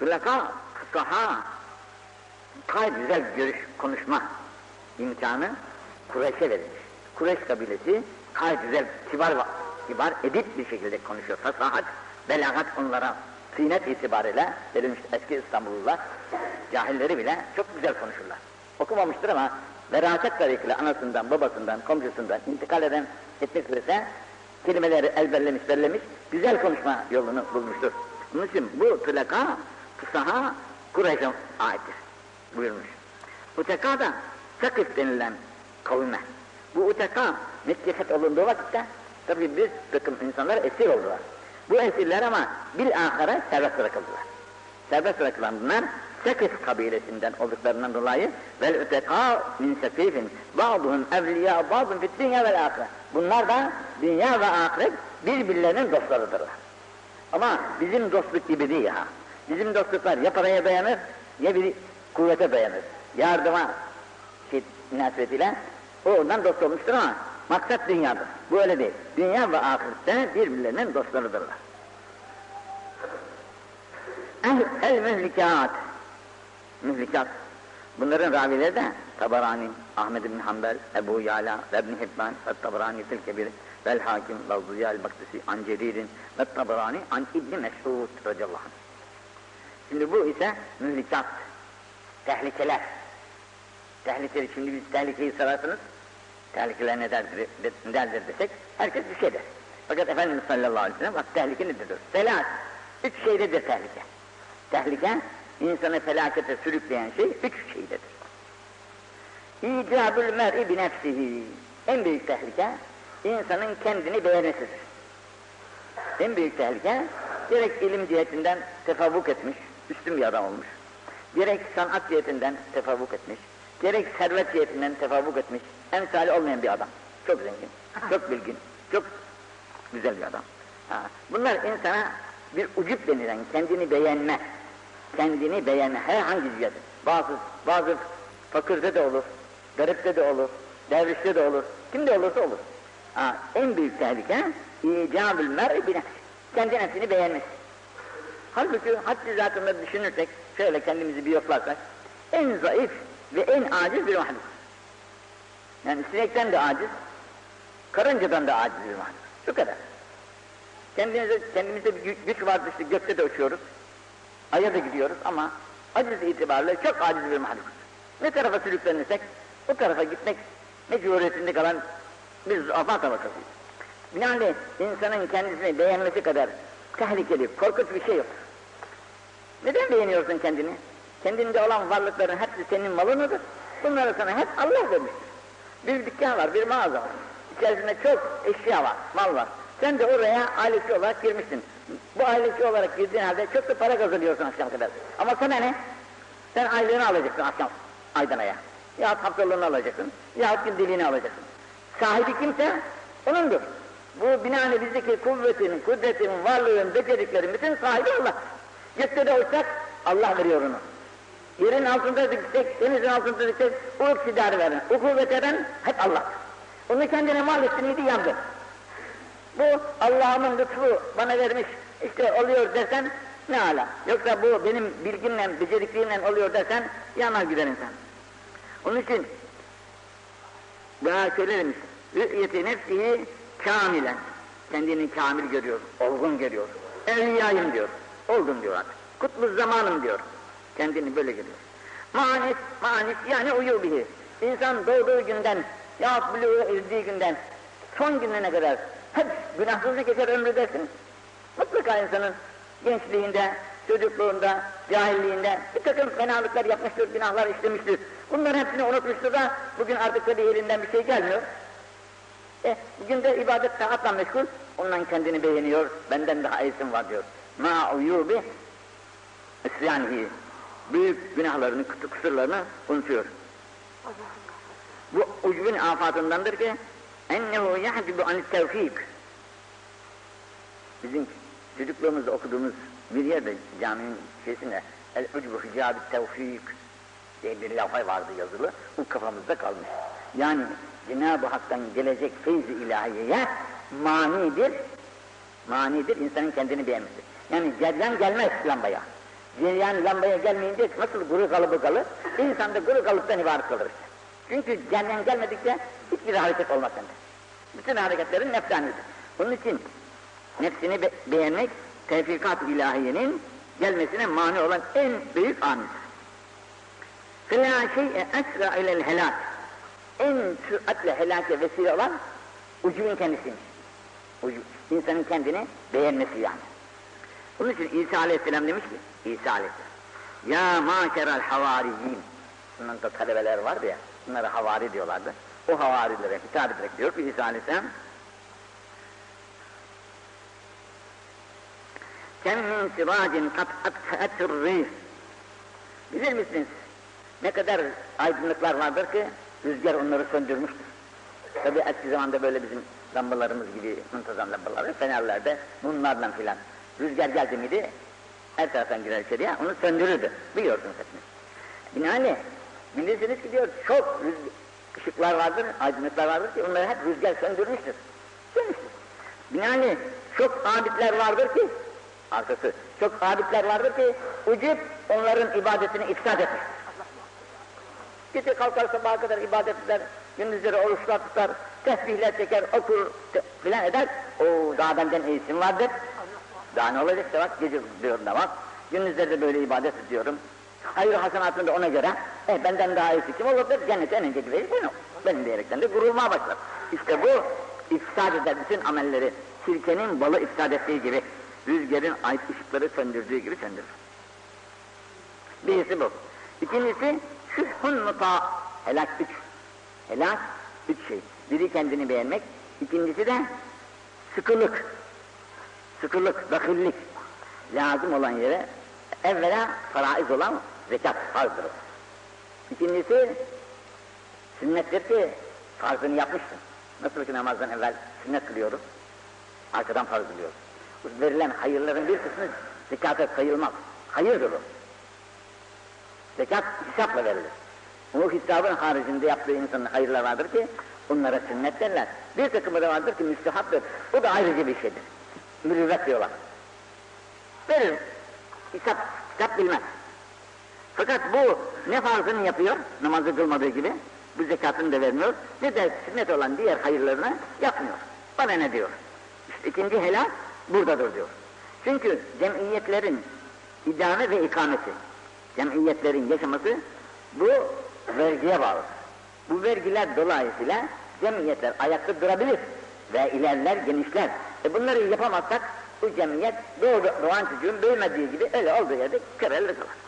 Plaka, saha, gayet güzel görüş, konuşma imkanı Kureyş'e verilmiş. Kureyş kabilesi gayet güzel, kibar, kibar, edip bir şekilde konuşuyor. Fasahat, belagat onlara tıynet itibariyle verilmiş eski İstanbullular, cahilleri bile çok güzel konuşurlar. Okumamıştır ama veraset tarikıyla anasından, babasından, komşusundan intikal eden etmek surese kelimeleri elberlemiş, bellemiş, güzel konuşma yolunu bulmuştur. Bunun için bu tülaka, fısaha Kureyş'e aittir buyurmuş. Uteka da Sakif denilen kavme. Bu uteka neticefet olunduğu vakitte tabi bir takım insanlar esir oldular. Bu esirler ama bil ahire serbest bırakıldılar. Serbest bırakılan bunlar Sakif kabilesinden olduklarından dolayı vel uteka min sakifin ba'duhum evliya ba'dun fit dünya vel ahire. Bunlar da dünya ve ahiret birbirlerinin dostlarıdırlar. Ama bizim dostluk gibi değil ha. Bizim dostluklar ya paraya dayanır ya bir kuvvete dayanır. Yardıma şey, münasebetiyle o ondan dost olmuştur ama maksat dünyadır. Bu öyle değil. Dünya ve ahirette birbirlerinin dostlarıdırlar. El, el mühlikat. Mühlikat. Bunların ravileri de Tabarani, Ahmed bin Hanbel, Ebu Yala ve İbn Hibban ve Tabarani fil kebir vel hakim ve Ziyal Maktisi an Ceririn ve Tabarani an İbni Mes'ud radıyallahu anh. Şimdi bu ise mühlikat, tehlikeler. Tehlikeleri şimdi biz tehlikeyi sorarsınız, tehlikeler nelerdir, nelerdir desek herkes bir şey der. Fakat Efendimiz sallallahu aleyhi ve sellem bak tehlike nedir? Selat. Üç şeydedir tehlike. Tehlike insanı felakete sürükleyen şey üç şeydedir. İcabül mer'i bi nefsihi. En büyük tehlike insanın kendini beğenmesidir. En büyük tehlike gerek ilim cihetinden tefavvuk etmiş, üstün bir adam olmuş. Gerek sanat cihetinden tefavvuk etmiş, gerek servet cihetinden tefavvuk etmiş, emsali olmayan bir adam. Çok zengin, çok bilgin, çok güzel bir adam. Ha. Bunlar insana bir ucup denilen kendini beğenme, kendini beğenme herhangi cihet. Bazı, bazı fakirde de olur, garipte de olur, dervişte de olur, kimde olursa olur. Ha, en büyük tehlike icabül mer'i bi Kendi nefsini beğenmesi. Halbuki haddi zatında düşünürsek, şöyle kendimizi bir yoklarsak, en zayıf ve en aciz bir mahluk. Yani sinekten de aciz, karıncadan da aciz bir mahluk. Şu kadar. Kendimize, kendimizde bir güç vardır işte gökte de uçuyoruz, aya da gidiyoruz ama aciz itibariyle çok aciz bir mahluk. Ne tarafa sürüklenirsek o tarafa gitmek mecburiyetinde kalan bir zaafa tabakasıyız. Binaenaleyh insanın kendisini beğenmesi kadar tehlikeli, korkunç bir şey yok. Neden beğeniyorsun kendini? Kendinde olan varlıkların hepsi senin malın mıdır? Bunları sana hep Allah vermiştir. Bir dükkan var, bir mağaza var. İçerisinde çok eşya var, mal var. Sen de oraya ailesi olarak girmişsin. Bu ailesi olarak girdiğin halde çok da para kazanıyorsun akşam kadar. Ama sana ne? Sen aylığını alacaksın akşam aydanaya. Ya haftalığını alacaksın, ya diliğini alacaksın. Sahibi kimse onundur. Bu binaenle bizdeki kuvvetin, kudretin, varlığın, beceriklerin bütün sahibi Allah. Gökte uçsak Allah veriyor onu. Yerin altında diksek, denizin altında diksek o iktidarı veren, o kuvvet eden hep Allah. Onu kendine mal ettin yandı. Bu Allah'ın lütfu bana vermiş, işte oluyor dersen ne ala. Yoksa bu benim bilgimle, becerikliğimle oluyor dersen yanar gider insan. Onun için daha şöyle demiş, rü'yeti nefsihi kamilen. Kendini kamil görüyor, olgun görüyor. Evliyayım diyor, oldum diyor artık. Kutlu zamanım diyor. Kendini böyle görüyor. Manis, manis yani uyu bihi. İnsan doğduğu günden, yahut buluğu ezdiği günden, son gününe kadar hep günahsızlık geçer ömrü dersin. Mutlaka insanın gençliğinde, çocukluğunda, cahilliğinde bir takım fenalıklar yapmıştır, günahlar işlemiştir. Bunların hepsini unutmuştur da bugün artık tabii elinden bir şey gelmiyor. E, bugün de ibadet taatla meşgul, ondan kendini beğeniyor, benden daha iyisin var diyor. Ma uyubi isyanihi. Büyük günahlarını, kusurlarını unutuyor. Bu ucbin afatındandır ki ennehu yahcibu anit tevfik. Bizim çocukluğumuzda okuduğumuz bir yerde caminin şeysinde el ucbu hicab tevfik diye bir lafay vardı yazılı. Bu kafamızda kalmış. Yani Cenab-ı Hak'tan gelecek feyz-i ilahiyeye manidir, manidir insanın kendini beğenmesi. Yani gelen gelmez lambaya. Yani lambaya gelmeyince nasıl kuru kalıbı kalır? İnsan da kuru kalıptan ibaret kalır işte. Çünkü cereyan gelmedikçe hiçbir hareket olmaz sende. Bütün hareketlerin nefsanidir. Bunun için nefsini be beğenmek tevfikat ilahiyenin gelmesine mani olan en büyük amildir. فَلَا شَيْءَ اَسْرَى اِلَى helak. En süratle helake vesile olan ucubun kendisiymiş. Ucub, insanın kendini beğenmesi yani. Bunun için İsa Aleyhisselam demiş ki, İsa Aleyhisselam, Ya maşeral havariyyin. Bunların da talebeler vardı ya, bunlara havari diyorlardı. O havarilere hitap ederek diyor ki İsa Aleyhisselam, Kem min siracin kat atfe'etir rih. Bilir misiniz? Ne kadar aydınlıklar vardır ki rüzgar onları söndürmüştür. Tabi eski zamanda böyle bizim lambalarımız gibi muntazam lambalar, fenerlerde mumlarla filan. Rüzgar geldi miydi her taraftan girer içeriye onu söndürürdü. Biliyorsunuz hepiniz. Binaenaleyh bilirsiniz ki diyor çok ışıklar vardır, aydınlıklar vardır ki onları hep rüzgar söndürmüştür. Söndürmüştür. Binaenaleyh çok abidler vardır ki arkası çok abidler vardır ki ucub onların ibadetini ifsad etmiştir. Gece kalkar sabaha kadar ibadet eder, gündüzleri oruçlar tutar, tesbihler çeker, okur filan eder. O daha benden iyisin vardır. Daha ne olacak işte bak gece diyorum da bak. Gündüzleri de böyle ibadet ediyorum. Hayır hasenatını da ona göre, eh benden daha iyisi kim olabilir? Cennete en önce gideyiz benim. Benim diyerekten de gururuma başlar. İşte bu ifsad eder bütün amelleri. Sirkenin balı ifsad ettiği gibi, rüzgarın ait ışıkları söndürdüğü gibi söndürür. Birisi bu. İkincisi, şüphun muta, helak üç. Helak üç şey. Biri kendini beğenmek, ikincisi de sıkılık. Sıkılık, bakillik. Lazım olan yere evvela faraiz olan zekat farzdır. İkincisi sünnettir ki farzını yapmışsın. Nasıl ki namazdan evvel sünnet kılıyoruz, arkadan farz kılıyoruz. Bu verilen hayırların bir kısmı zekata sayılmaz. Hayırdır o. Zekat hesapla verilir. O hesabın haricinde yaptığı insanın hayırlar vardır ki onlara sünnet derler. Bir takımı da vardır ki müstehaptır. O da ayrıca bir şeydir. Mürüvvet diyorlar. Verir. Hesap, hesap bilmez. Fakat bu ne farzını yapıyor, namazı kılmadığı gibi, bu zekatını da vermiyor, ne de sünnet olan diğer hayırlarını yapmıyor. Bana ne diyor? İşte ikinci helal buradadır diyor. Çünkü cemiyetlerin idame ve ikamesi, cemiyetlerin yaşaması bu vergiye bağlı. Bu vergiler dolayısıyla cemiyetler ayakta durabilir ve ilerler, genişler. E bunları yapamazsak bu cemiyet doğru, doğan çocuğun büyümediği gibi öyle olduğu yerde kırılır kalır.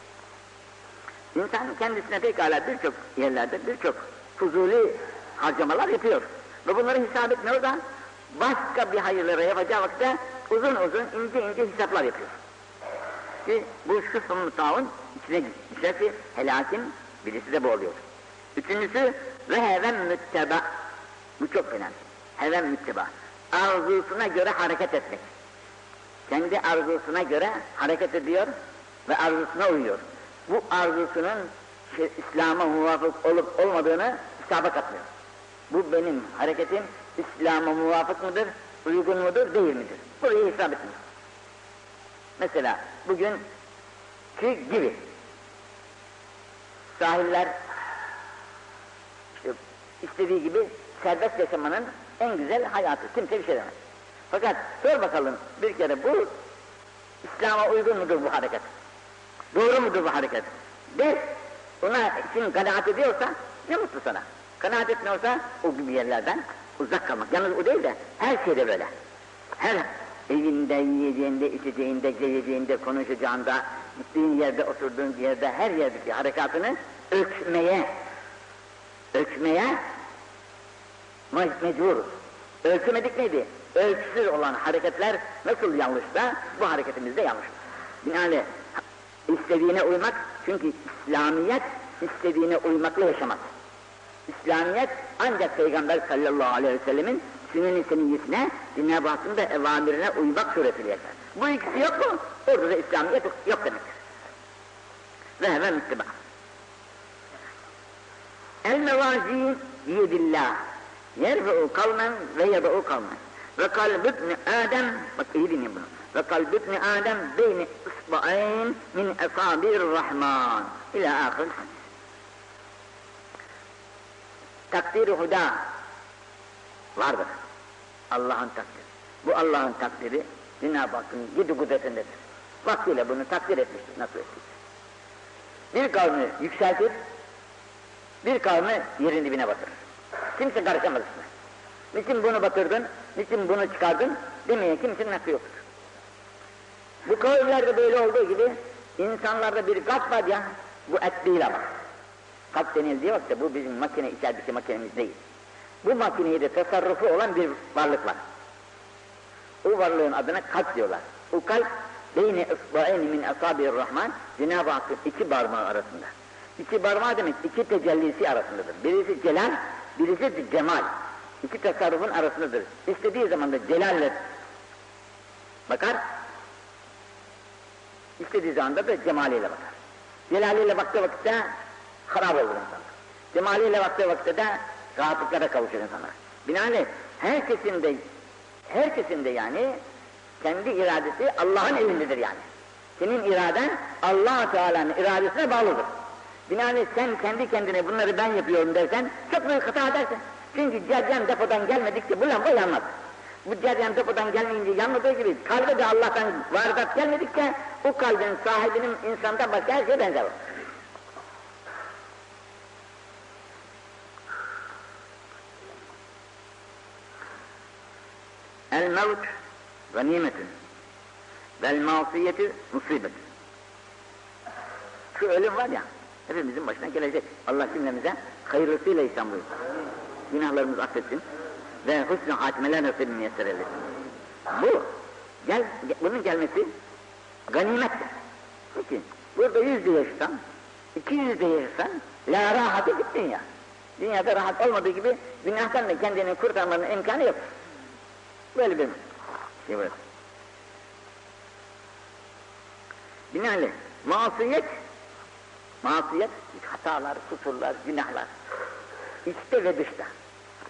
İnsan kendisine pekala birçok yerlerde birçok fuzuli harcamalar yapıyor. Ve bunları hesap etmiyor da başka bir hayırlara yapacağı vakitte uzun uzun ince ince hesaplar yapıyor. Ki bu şu mutavın içine gitmişler ki helakin birisi de bu oluyor. Üçüncüsü ve heven mütteba. Bu çok önemli. Heven mütteba. Arzusuna göre hareket etmek. Kendi arzusuna göre hareket ediyor ve arzusuna uyuyor. Bu arzusunun şey, İslam'a muvafık olup olmadığını hesaba katmıyor. Bu benim hareketim İslam'a muvafık mıdır, uygun mudur, değil midir? Burayı hesap etmiyor. Mesela bugün ki gibi sahiller işte istediği gibi serbest yaşamanın en güzel hayatı. Kimse bir şey demez. Fakat sor bakalım bir kere bu İslam'a uygun mudur bu hareket? Doğru mudur bu hareket? De ona için kanaat ediyorsa ne mutlu sana. Kanaat etmiyorsa o gibi yerlerden uzak kalmak. Yalnız o değil de her şeyde böyle. Her evinde, yiyeceğinde, içeceğinde, geleceğinde, konuşacağında, gittiğin yerde, oturduğun yerde, her yerdeki harekatını ölçmeye, ölçmeye mecburuz. Ölçmedik miydi? Ölçüsüz olan hareketler nasıl yanlışsa bu hareketimiz de yanlış. Binaenaleyh istediğine uymak çünkü İslamiyet istediğine uymakla yaşamaz. İslamiyet ancak Peygamber sallallahu aleyhi ve sellemin sünnet-i seniyyesine, Cenab-ı Hakk'ın da evamirine uymak suretiyle yaşar. Bu ikisi yok mu? Orada da İslamiyet yok, yok demektir. Ve hemen mütteba. El mevazi biyedillah. Yerfe'u kavmen ve yeda'u kavmen. Ve kalbübni Adem, bak iyi dinleyin bunu. ve kalbi ibni Adem beyni ısba'ayn min esabir rahman. İlâ ahir hadis. Takdiri huda vardır. Allah'ın takdiri. Bu Allah'ın takdiri Cenab-ı Hakk'ın güdü kudretindedir. Vaktiyle bunu takdir etmiştir, nasıl ettiyse. Bir kavmi yükseltir, bir kavmi yerin dibine batırır. Kimse karışamaz üstüne. Niçin bunu batırdın, niçin bunu çıkardın demeye kimsenin hakkı yoktur. Bu kavimlerde böyle olduğu gibi insanlarda bir kalp var ya, bu et değil ama. Kalp denildiği vakitte bu bizim makine içerideki makinemiz değil. Bu makineyi de tasarrufu olan bir varlık var. O varlığın adına kalp diyorlar. O kalp beyni ısba'ini min asabi'ir rahman Cenab-ı Hakk'ın iki parmağı arasında. İki parmağı demek iki tecellisi arasındadır. Birisi celal, de cemal. İki tasarrufun arasındadır. İstediği zaman da celalle bakar, istediği zaman da cemaliyle bakar. Celaliyle baktığı vakitte harap olur insanlar. Cemaliyle baktığı vakitte de rahatlıklara kavuşur insanlar. Binaenaleyh herkesin de herkesin de yani kendi iradesi Allah'ın elindedir yani. Senin iraden allah Teala'nın iradesine bağlıdır. Binaenaleyh sen kendi kendine bunları ben yapıyorum dersen çok büyük hata edersin. Çünkü ceryan depodan gelmedikçe bu lamba yanmaz. Bu ceryan depodan gelmeyince yanmadığı gibi kalbe de Allah'tan vardat gelmedikçe o kalbin sahibinin insandan başka her şeye benzer olur. El mevt ganimetün vel masiyeti musibet. Şu ölüm var ya, hepimizin başına gelecek. Allah cümlemize hayırlısıyla ihsan buyursun. Günahlarımızı affetsin ve husnü hatimeler nasip müyesser eylesin. Bu, gel, bunun gelmesi ganimettir. Peki, burada yüzde yaşasan, iki yüzde yaşasan, la rahatı gittin ya. Dünyada rahat olmadığı gibi, günahtan da kendini kurtarmanın imkanı yok. Böyle bir şey var. Binaenaleyh masiyet, masiyet, hatalar, kusurlar, günahlar. İçte ve dışta.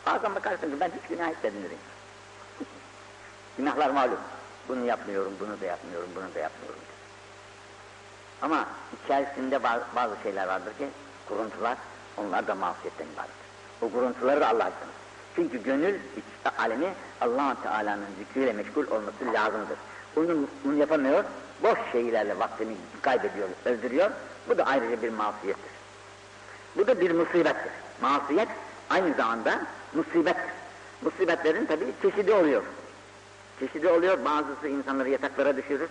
Bazen bakarsın ki ben hiç günah etmedim dedim. Günahlar malum. Bunu yapmıyorum, bunu da yapmıyorum, bunu da yapmıyorum. Ama içerisinde bazı şeyler vardır ki, kuruntular, onlar da masiyetten ibarettir. O kuruntuları da Allah istemez. Çünkü gönül iç alemi allah Teala'nın zikriyle meşgul olması lazımdır. Bunu, bunu yapamıyor, boş şeylerle vaktini kaybediyor, öldürüyor. Bu da ayrıca bir masiyettir. Bu da bir musibettir. Masiyet aynı zamanda musibet. Musibetlerin tabi çeşidi oluyor. Çeşidi oluyor, bazısı insanları yataklara düşürür,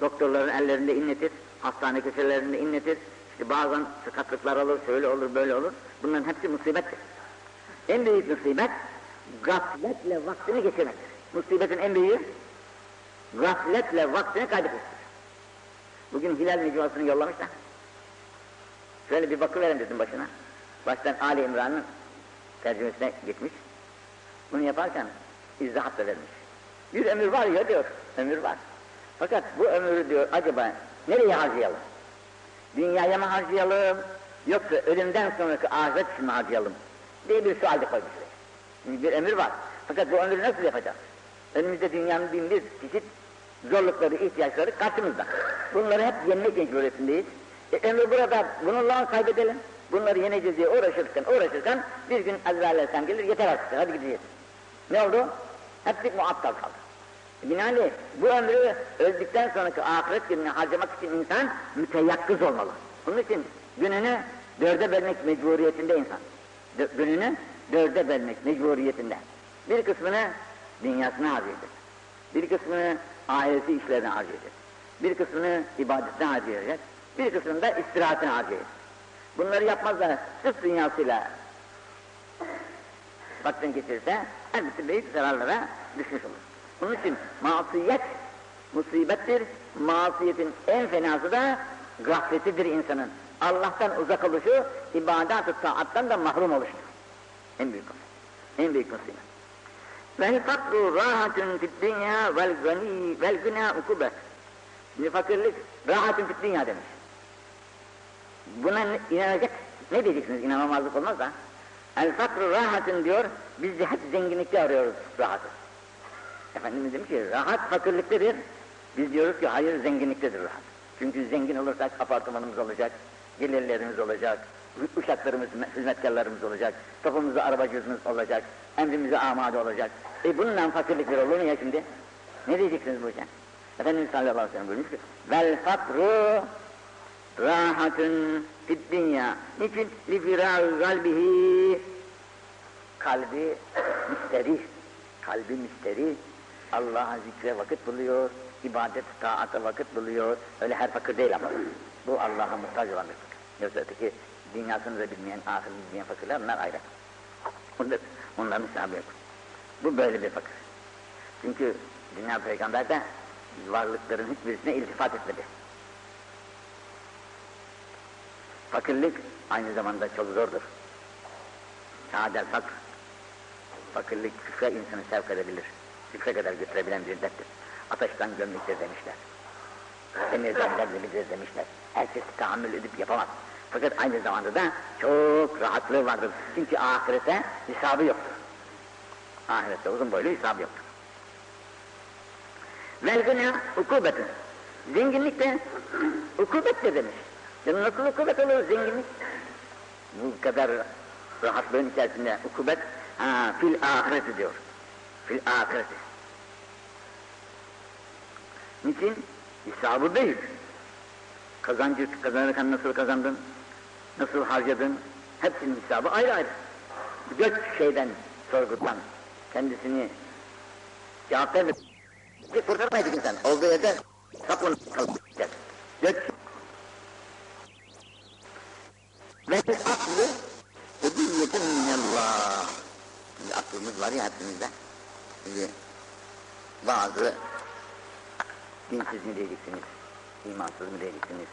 doktorların ellerinde inletir, hastane köşelerinde inletir, işte bazen sakatlıklar olur, şöyle olur, böyle olur. Bunların hepsi musibettir. En büyük musibet, gafletle vaktini geçirmektir. Musibetin en büyüğü, gafletle vaktini kaybetmektir. Bugün Hilal mecmuasını yollamış da, şöyle bir bakıverin dedim başına. Baştan Ali İmran'ın tercümesine gitmiş. Bunu yaparken izahat da vermiş. Bir ömür var ya diyor, ömür var. Fakat bu ömrü diyor acaba nereye harcayalım? Dünyaya mı harcayalım, yoksa ölümden sonraki ahiret için mi harcayalım? diye bir sual da koymuş. Şimdi bir ömür var. Fakat bu ömrü nasıl yapacağız? Önümüzde dünyanın bin bir çeşit zorlukları, ihtiyaçları karşımızda. Bunları hep yenmek mecburiyetindeyiz. E, ömrü burada bununla kaybedelim. Bunları yeneceğiz diye uğraşırken, uğraşırken bir gün Azrail Aleyhisselam gelir, yeter artık, hadi gideceğiz. Ne oldu? Hepsi muattal kaldı. Binaenaleyh bu ömrü öldükten sonraki ahiret gününü harcamak için insan müteyakkız olmalı. Onun için gününü dörde bölmek mecburiyetinde insan. Gününü dörde bölmek mecburiyetinde. Bir kısmını dünyasına harcayacak. Bir kısmını ailesi işlerine harcayacak. Bir kısmını ibadetine harcayacak. Bir kısmını da istirahatine harcayacak. Bunları yapmazlar sırf dünyasıyla vaktin geçirirse elbette büyük zararlara düşmüş olur. Onun için masiyet musibettir. Masiyetin en fenası da gafletidir insanın. Allah'tan uzak oluşu, ibadet-ı taattan da mahrum oluştur. En büyük en büyük musibet. Vel fakru rahatun fid dünya vel gani vel gına ukubet. Şimdi fakirlik rahatun fid dünya demiş. Buna inanacak ne diyeceksiniz inanamazlık olmaz da. El fakru rahatın diyor, biz de hep zenginlikte arıyoruz rahatı. Efendimiz demiş ki rahat fakirliktedir, Biz diyoruz ki hayır zenginliktedir rahat. Çünkü zengin olursak apartmanımız olacak, gelirlerimiz olacak, uşaklarımız, hizmetkarlarımız olacak, kapımızda arabacımız olacak, emrimize amade olacak. E bununla fakirlik bir olur mu ya şimdi? Ne diyeceksiniz bu işe? Efendimiz sallallahu aleyhi ve sellem buyurmuş ki, vel fakru rahatın fid dünya. Niçin? Li firar kalbihi kalbi müsterih, kalbi müsterih, Allah'a zikre vakit buluyor, ibadet, taata vakit buluyor. Öyle her fakir değil ama. Bu Allah'a muhtaç olan bir fakir. Yoksa öteki dünyasını da bilmeyen, ahirini bilmeyen fakirler bunlar ayrı. Onlar, onların hesabı yok. Bu böyle bir fakir. Çünkü dünya peygamber de varlıkların hiçbirisine iltifat etmedi. Fakirlik aynı zamanda çok zordur. Sadel fakr. Fakirlik küfre insanı sevk edebilir. Küfre kadar götürebilen bir derttir. Ateşten gömlektir demişler. Demirden derlebilir demişler. Herkes tahammül edip yapamaz. Fakat aynı zamanda da çok rahatlığı vardır. Çünkü ahirete hesabı yoktur. Ahirette uzun boylu hesabı yoktur. Vel gına ukubetin. Zenginlik de ukubettir demiş. Yani nasıl ukubet olur zenginlik? Bu kadar rahatlığın içerisinde ukubet, ha, fil ahireti diyor. Fil ahireti. Niçin? Hesabı büyük. Kazancı kazanırken nasıl kazandın, nasıl harcadın, hepsinin hesabı ayrı ayrı. Göç şeyden, sorgudan, kendisini cevap vermek. Kurtarmayacak insan. Olduğu yerde sapın kalacak. Göç. Ve aklı hediyetin minallah. Şimdi aklımız var ya hepimizde. Şimdi bazı dinsiz mi diyeceksiniz, imansız mı diyeceksiniz?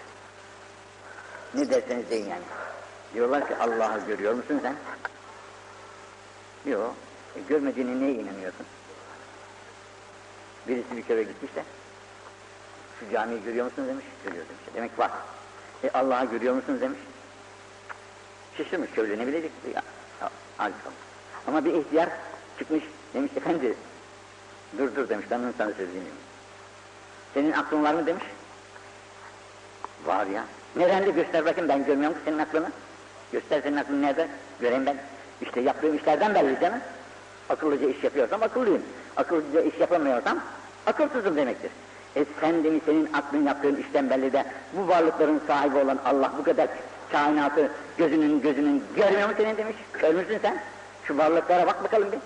Ne derseniz deyin yani. Diyorlar ki Allah'ı görüyor musun sen? Yok. E, görmediğine neye inanıyorsun? Birisi bir kere gitmiş de şu camiyi görüyor musun demiş. Görüyor demiş. Demek var. E Allah'ı görüyor musunuz demiş. Şaşırmış köylü ne bilecek ya. ya Ama bir ihtiyar çıkmış demiş efendi dur dur demiş ben sana söz dinliyorum. Senin aklın var mı demiş. Var ya. Nerede göster bakayım ben görmüyorum ki senin aklını. Göster senin aklın nerede? Göreyim ben. İşte yaptığım işlerden belli canım. Akıllıca iş yapıyorsam akıllıyım. Akıllıca iş yapamıyorsam akılsızım demektir. E sen de mi senin aklın yaptığın işten belli de bu varlıkların sahibi olan Allah bu kadar kainatı gözünün gözünün görmüyor mu senin demiş. Görmüşsün sen. Şu varlıklara bak bakalım bir.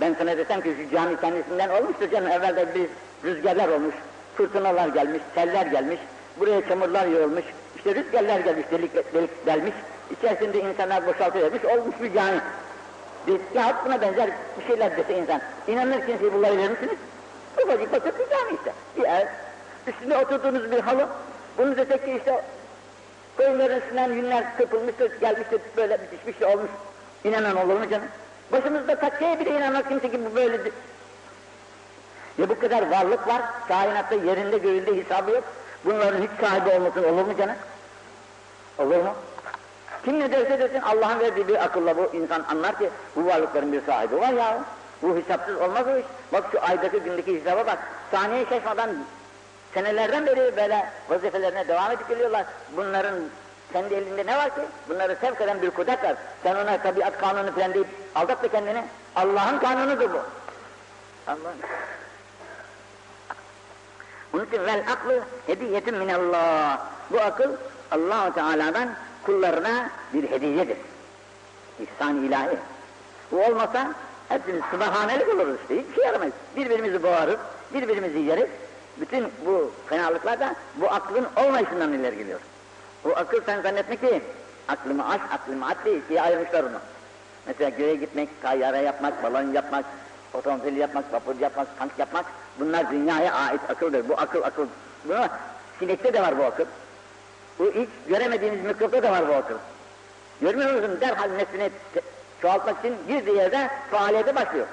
Ben sana desem ki şu cami kendisinden olmuştur canım. Evvelde bir rüzgarlar olmuş, fırtınalar gelmiş, seller gelmiş, buraya çamurlar yığılmış, işte rüzgarlar gelmiş, delik, delik delmiş, içerisinde insanlar boşaltılmış, olmuş bir cami. Ya buna benzer bir şeyler dese insan, inanır kimseyi bulabilir misiniz? Ufacık basit bir cami işte, bir ev, üstünde oturduğunuz bir halı, bunun öteki işte koyunların üstünden yünler kırpılmıştır, gelmiştir, böyle bitişmiş şey olmuş. İnanan olur mu canım? Başımızda kaç şeye bile inanmaz kimse ki bu böyledir. Ya bu kadar varlık var, kainatta yerinde göğünde hesabı yok. Bunların hiç sahibi olmasın olur mu canım? Olur mu? Kim ne derse desin Allah'ın verdiği bir akılla bu insan anlar ki bu varlıkların bir sahibi var ya. Bu hesapsız olmaz o iş. Bak şu aydaki gündeki hesaba bak. Saniye şaşmadan senelerden beri böyle vazifelerine devam edip geliyorlar. Bunların kendi elinde ne var ki? Bunları sevk eden bir kudret var. Sen ona tabiat kanunu falan deyip aldatma kendini. Allah'ın kanunudur bu. Allah'ın. Bunun için vel aklı hediyetin minallah. Bu akıl allah Teala'dan kullarına bir hediyedir. İhsan ilahi. Bu olmasa hepimiz sıbahanelik oluruz işte. Hiçbir şey yaramayız. Birbirimizi boğarız, birbirimizi yeriz. Bütün bu fenalıklar da bu aklın olmayışından ileri geliyor. Bu akıl sen zannetme ki aklımı aç, aklımı at diye ikiye ayırmışlar onu. Mesela göğe gitmek, tayyare yapmak, balon yapmak, otomobil yapmak, vapur yapmak, tank yapmak bunlar dünyaya ait akıldır. Bu akıl akıl. Buna sinekte de var bu akıl. Bu hiç göremediğimiz mikropta da var bu akıl. Görmüyor musun? Derhal neslini çoğaltmak için girdiği yerde faaliyete başlıyor.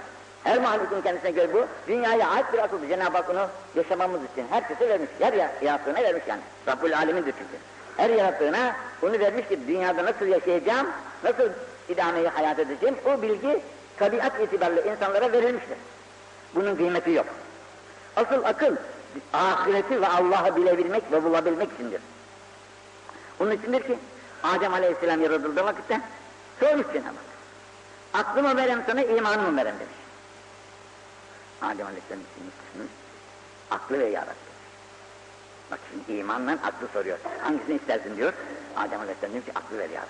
Her mahlukun kendisine göre bu dünyaya ait bir akıldır. Cenab-ı Hak onu yaşamamız için herkese vermiş. Her yarattığına vermiş yani. Rabbül Alemin'dir çünkü. Her yarattığına bunu vermiş ki dünyada nasıl yaşayacağım, nasıl idameyi hayat edeceğim o bilgi tabiat itibariyle insanlara verilmiştir. Bunun kıymeti yok. Asıl akıl ahireti ve Allah'ı bilebilmek ve bulabilmek içindir. Onun içindir ki Adem Aleyhisselam yaratıldığı vakitte sormuş Cenab-ı Hak. Aklı mı verem sana, iman mı verem demiş. Adem Aleyhisselam için aklı ve yarattı. Bak şimdi imanla aklı soruyor. Hangisini istersin diyor. Adem Aleyhisselam demiş ki aklı ver ya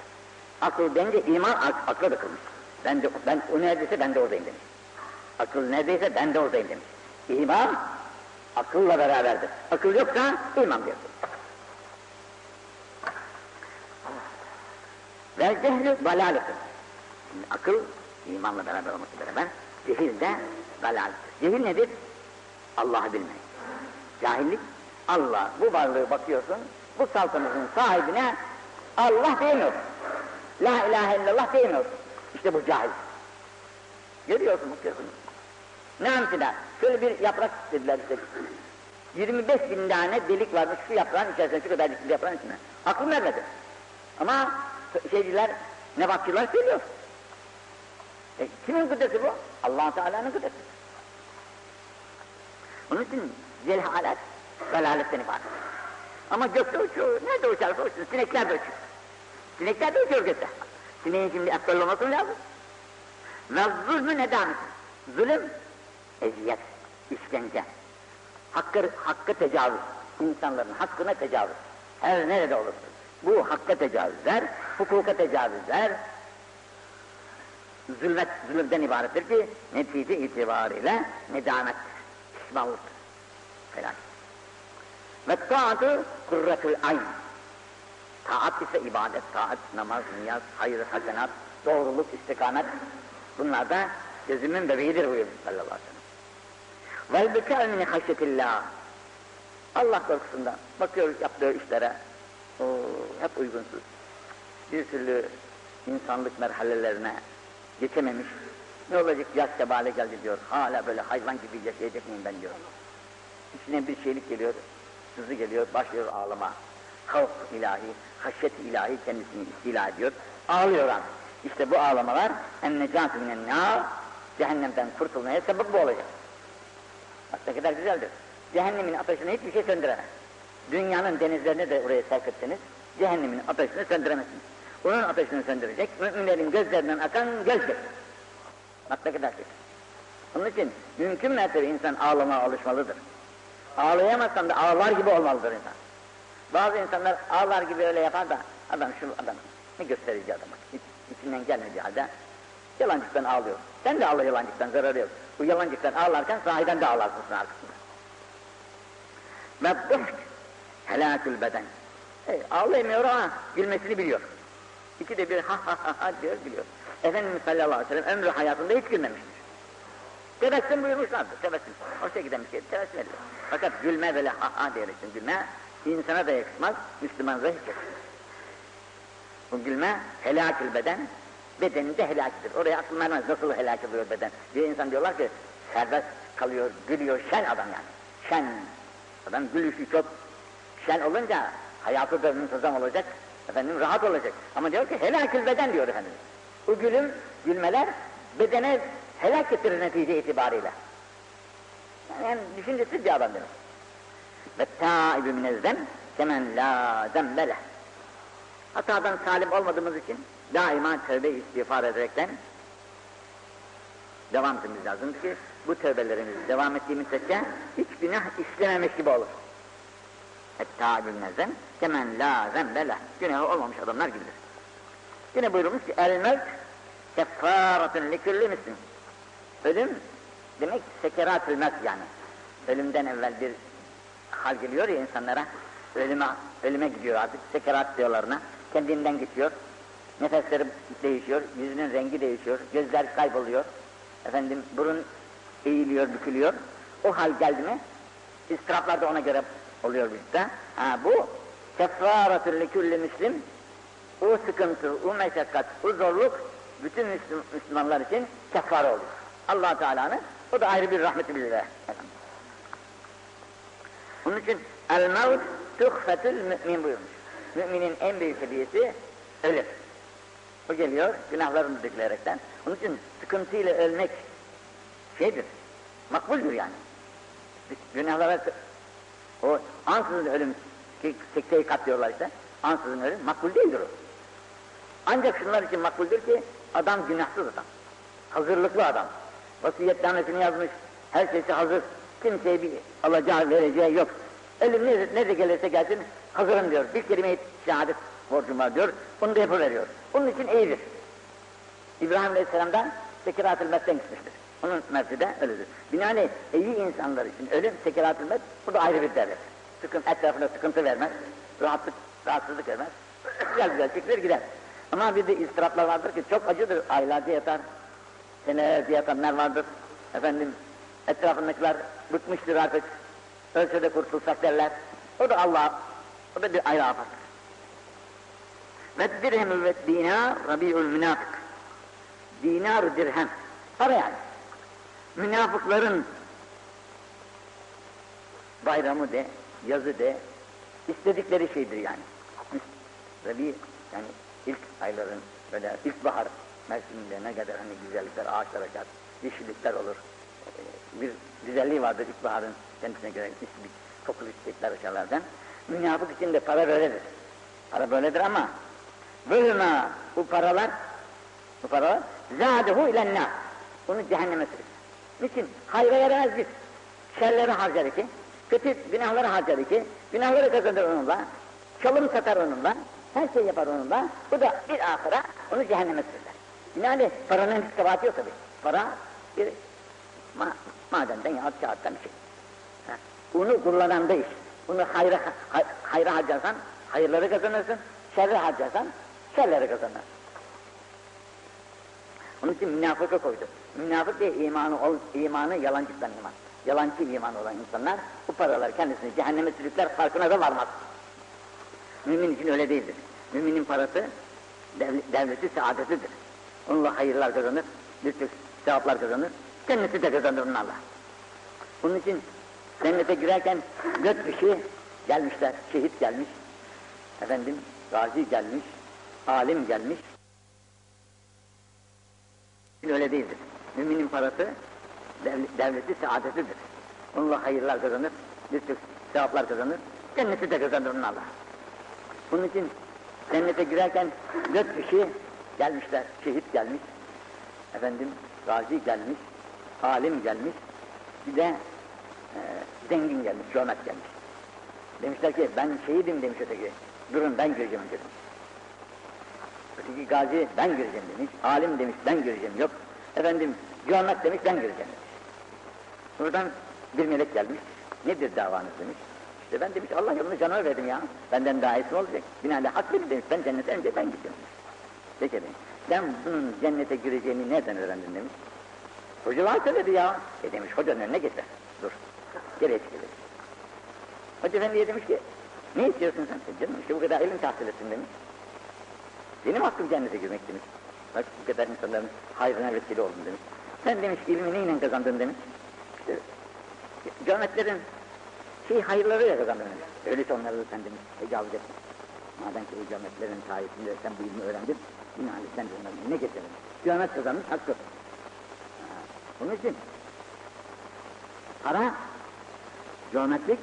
Akıl deyince iman ak akla da kılmış. Ben de, ben, o neredeyse ben de oradayım demiş. Akıl neredeyse ben de oradayım demiş. İman akılla beraberdir. Akıl yoksa iman diyor. Ve cehlü dalalıktır. Şimdi akıl imanla beraber olması beraber cehil de dalalıktır. Cehil nedir? Allah'ı bilmek. Cahillik Allah bu varlığı bakıyorsun bu saltanatın sahibine Allah diyemiyor. La ilahe illallah diyemiyor. İşte bu cahil. Görüyorsun bakıyorsun. Ne amcına? Şöyle bir yaprak dediler işte. 25 bin tane delik varmış şu yaprağın içerisinde, şu kadarcık bir yaprağın içinde. Aklım vermedi. Ama şeyciler, nebatçılar söylüyor. E, kimin kudreti bu? allah Teala'nın kudreti. Onun için celhalet, velaletten ibaret. Ama gökte uçuyor, nerede uçarsa uçsun, sinekler de uçuyor. Sinekler de uçuyor gökte. Sineğin şimdi akıllı olması lazım. Ve zulmü nedamet. Zulüm, eziyet, işkence. Hakkı, hakkı tecavüz, insanların hakkına tecavüz. Her nerede olursa. Bu hakka tecavüzler, hukuka tecavüzler, zulmet, zulümden ibarettir ki netice itibariyle nedamet, pişmanlıktır. Felaket. Ve taatı kurretül ayn. Taat ise ibadet, taat, namaz, niyaz, hayır, hasenat, doğruluk, istikamet. Bunlar da gözümün bebeğidir buyurmuş sallallahu aleyhi ve sellem. Vel bükâ. Allah korkusundan bakıyor yaptığı işlere, o hep uygunsuz. Bir türlü insanlık merhalelerine geçememiş. Ne olacak yaş kebale geldi diyor. Hala böyle hayvan gibi yaşayacak mıyım ben diyor. İçine bir şeylik geliyor, sızı geliyor, başlıyor ağlama. Havf ilahi, haşyet ilahi kendisini istila ediyor. Ağlıyor artık. İşte bu ağlamalar en necat minen nar cehennemden kurtulmaya sebep bu olacak. Bak ne kadar güzeldir. Cehennemin ateşini hiçbir şey söndüremez. Dünyanın denizlerini de oraya sevk etseniz cehennemin ateşini söndüremezsiniz. Onun ateşini söndürecek, müminlerin gözlerinden akan gözdir. Ne kadar güzel. Onun için mümkün mertebe insan ağlamaya alışmalıdır. Ağlayamazsan da ağlar gibi olmalıdır insan. Bazı insanlar ağlar gibi öyle yapar da adam şu adam ne gösterici adam içinden gelmediği halde yalancıktan ağlıyor. Sen de ağla yalancıktan zararı yok. Bu yalancıktan ağlarken sahiden de ağlarsın arkasında. Ve buhk helâkül beden. E, ağlayamıyor ama gülmesini biliyor. İki de bir ha ha ha ha diyor biliyor. Efendimiz sallallahu aleyhi ve sellem ömrü hayatında hiç gülmemiştir. Tebessüm buyurmuşlardır, tebessüm. O şekilde bir şey, tebessüm edilir. Fakat gülme böyle ha ha diyerek gülme, insana da yakışmaz, Müslümanlara hiç yakışmaz. Bu gülme helakül beden, bedenin de helakidir. Oraya aklım ermez, nasıl helak oluyor beden? Bir insan diyorlar ki, serbest kalıyor, gülüyor, şen adam yani. Şen, adam gülüşü çok şen olunca hayatı da muntazam olacak, efendim rahat olacak. Ama diyor ki helakül beden diyor efendim. O gülüm, gülmeler bedene helak getirir netice itibariyle. Yani, düşüncesiz bir adam demek. Ve taibü minezzem kemen la zembeleh. Hatadan salim olmadığımız için daima tövbe istiğfar ederekten devam etmemiz lazım ki bu tövbelerimiz devam ettiği müddetçe hiç günah işlememiş gibi olur. Et-taibü minezzem kemen la zembeleh. Günahı olmamış adamlar gibidir. Yine buyurmuş ki el mevt keffaratun likulli müslim. Ölüm demek sekeratül mevt yani. Ölümden evvel bir hal geliyor ya insanlara. Ölüme, ölüme gidiyor artık. Sekerat diyorlarına. Kendinden geçiyor. Nefesleri değişiyor. Yüzünün rengi değişiyor. Gözler kayboluyor. Efendim burun eğiliyor, bükülüyor. O hal geldi mi? İstiraplar da ona göre oluyor bizde. Ha bu keffaratül likulli müslim o sıkıntı, o meşakkat, o zorluk bütün Müslüm, Müslümanlar için keffare oluyor. allah Teala'nın o da ayrı bir rahmeti bilirler. Onun için el mevt tuhfetül mümin buyurmuş. Müminin en büyük hediyesi ölüm. O geliyor günahlarını dökülerekten. Onun için sıkıntıyla ölmek şeydir, makbuldür yani. Günahlara O ansızın ölüm, sekteyi katlıyorlar işte, ansızın ölüm makbul değildir o. Ancak şunlar için makbuldür ki adam günahsız adam. Hazırlıklı adam. Vasiyetnamesini yazmış. Her şeysi hazır. Kimseye bir alacağı vereceği yok. Ölüm ne, ne de gelirse gelsin hazırım diyor. Bir kelime şehadet borcum var diyor. Bunu da yapıveriyor. Bunun için iyidir. İbrahim Aleyhisselam'dan sekirat-ül metten gitmiştir. Onun mersi de öyledir. Binaenaleyh iyi insanlar için ölüm sekirat-ül met bu da ayrı bir devlet. Sıkıntı, etrafına sıkıntı vermez. Rahatlık, rahatsızlık vermez. güzel güzel çekilir gider. Ama bir de istiraplar vardır ki çok acıdır. Aylarca yatar, senelerce yatanlar vardır. Efendim etrafındakiler bıkmıştır artık. Ölse de kurtulsak derler. O da Allah, o da bir ayrı afet. Ve dirhemü ve dinar rabi'ül münafık. Dinar dirhem. Para yani. Münafıkların bayramı de, yazı de, istedikleri şeydir yani. Rabi yani ilk ayların böyle ilkbahar mevsiminde ne kadar hani güzellikler, ağaçlar açar, yeşillikler olur. Ee, bir güzelliği vardır ilkbaharın kendisine göre bir kokulu çiçekler açarlardan. Münafık için de para böyledir. Para böyledir ama böyle bu paralar bu paralar zâdehu ilennâ onu cehenneme sürür. Niçin? Hayra yaramaz biz. Şerleri harcar iki, kötü günahları harcar iki, günahları kazanır onunla, çalım satar onunla, her şey yapar onunla, bu da bir ahıra onu cehenneme sürler. Yani paranın hiç kabahati yok tabi. Para bir ma madenden ya kağıttan bir şey. Ha. Onu kullananda iş. Bunu hayra, hay, hayra harcarsan hayırları kazanırsın, şerri harcarsan şerleri kazanırsın. Onun için münafıka koydu. Münafık diye imanı, ol, imanı yalancıktan iman. Yalancı iman olan insanlar bu paralar kendisini cehenneme sürükler farkına da varmaz. Mümin için öyle değildir. Müminin parası devleti saadetidir. Onunla hayırlar kazanır, birçok sevaplar kazanır, cenneti de kazanır onlarla. Bunun için cennete girerken dört kişi gelmişler, şehit gelmiş, efendim gazi gelmiş, alim gelmiş. Öyle değildir. Müminin parası devleti saadetidir. Onunla hayırlar kazanır, birçok sevaplar kazanır, cenneti de kazanır onlarla. Bunun için cennete girerken dört kişi gelmişler, şehit gelmiş, efendim gazi gelmiş, alim gelmiş, bir de e, zengin gelmiş, cömert gelmiş. Demişler ki ben şehidim demiş öteki, durun ben göreceğim demiş. Öteki gazi ben göreceğim demiş, alim demiş. Ben göreceğim, yok. Efendim cömert demiş. Ben göreceğim demiş. Buradan bir melek gelmiş, nedir davanız? demiş. İşte ben demiş Allah yolunu canıma verdim ya. Benden daha iyisi olacak. Binaenle haklı demiş. Ben cennete önce ben gidiyorum. Peki demiş. Sen bunun cennete gireceğini nereden öğrendin demiş. Hocalar söyledi ya. E demiş hocanın önüne getir. Dur. Geriye çekilir. Hoca efendiye demiş ki ne istiyorsun sen? E canım işte bu kadar ilim tahsil etsin demiş. Benim hakkım cennete girmek demiş. Bak bu kadar insanların hayrına vesile oldum demiş. Sen demiş ilmi neyle kazandın demiş. İşte cömertlerin şey hayırlarıyla kazandın. Öyleyse onları da sen demiş etme. Madem ki bu cömertlerin sayesinde sen bu ilmi öğrendin, binaenli sen de onların ne getirdin? Cömert kazanmış hakkı. Bunun için para, cömertlik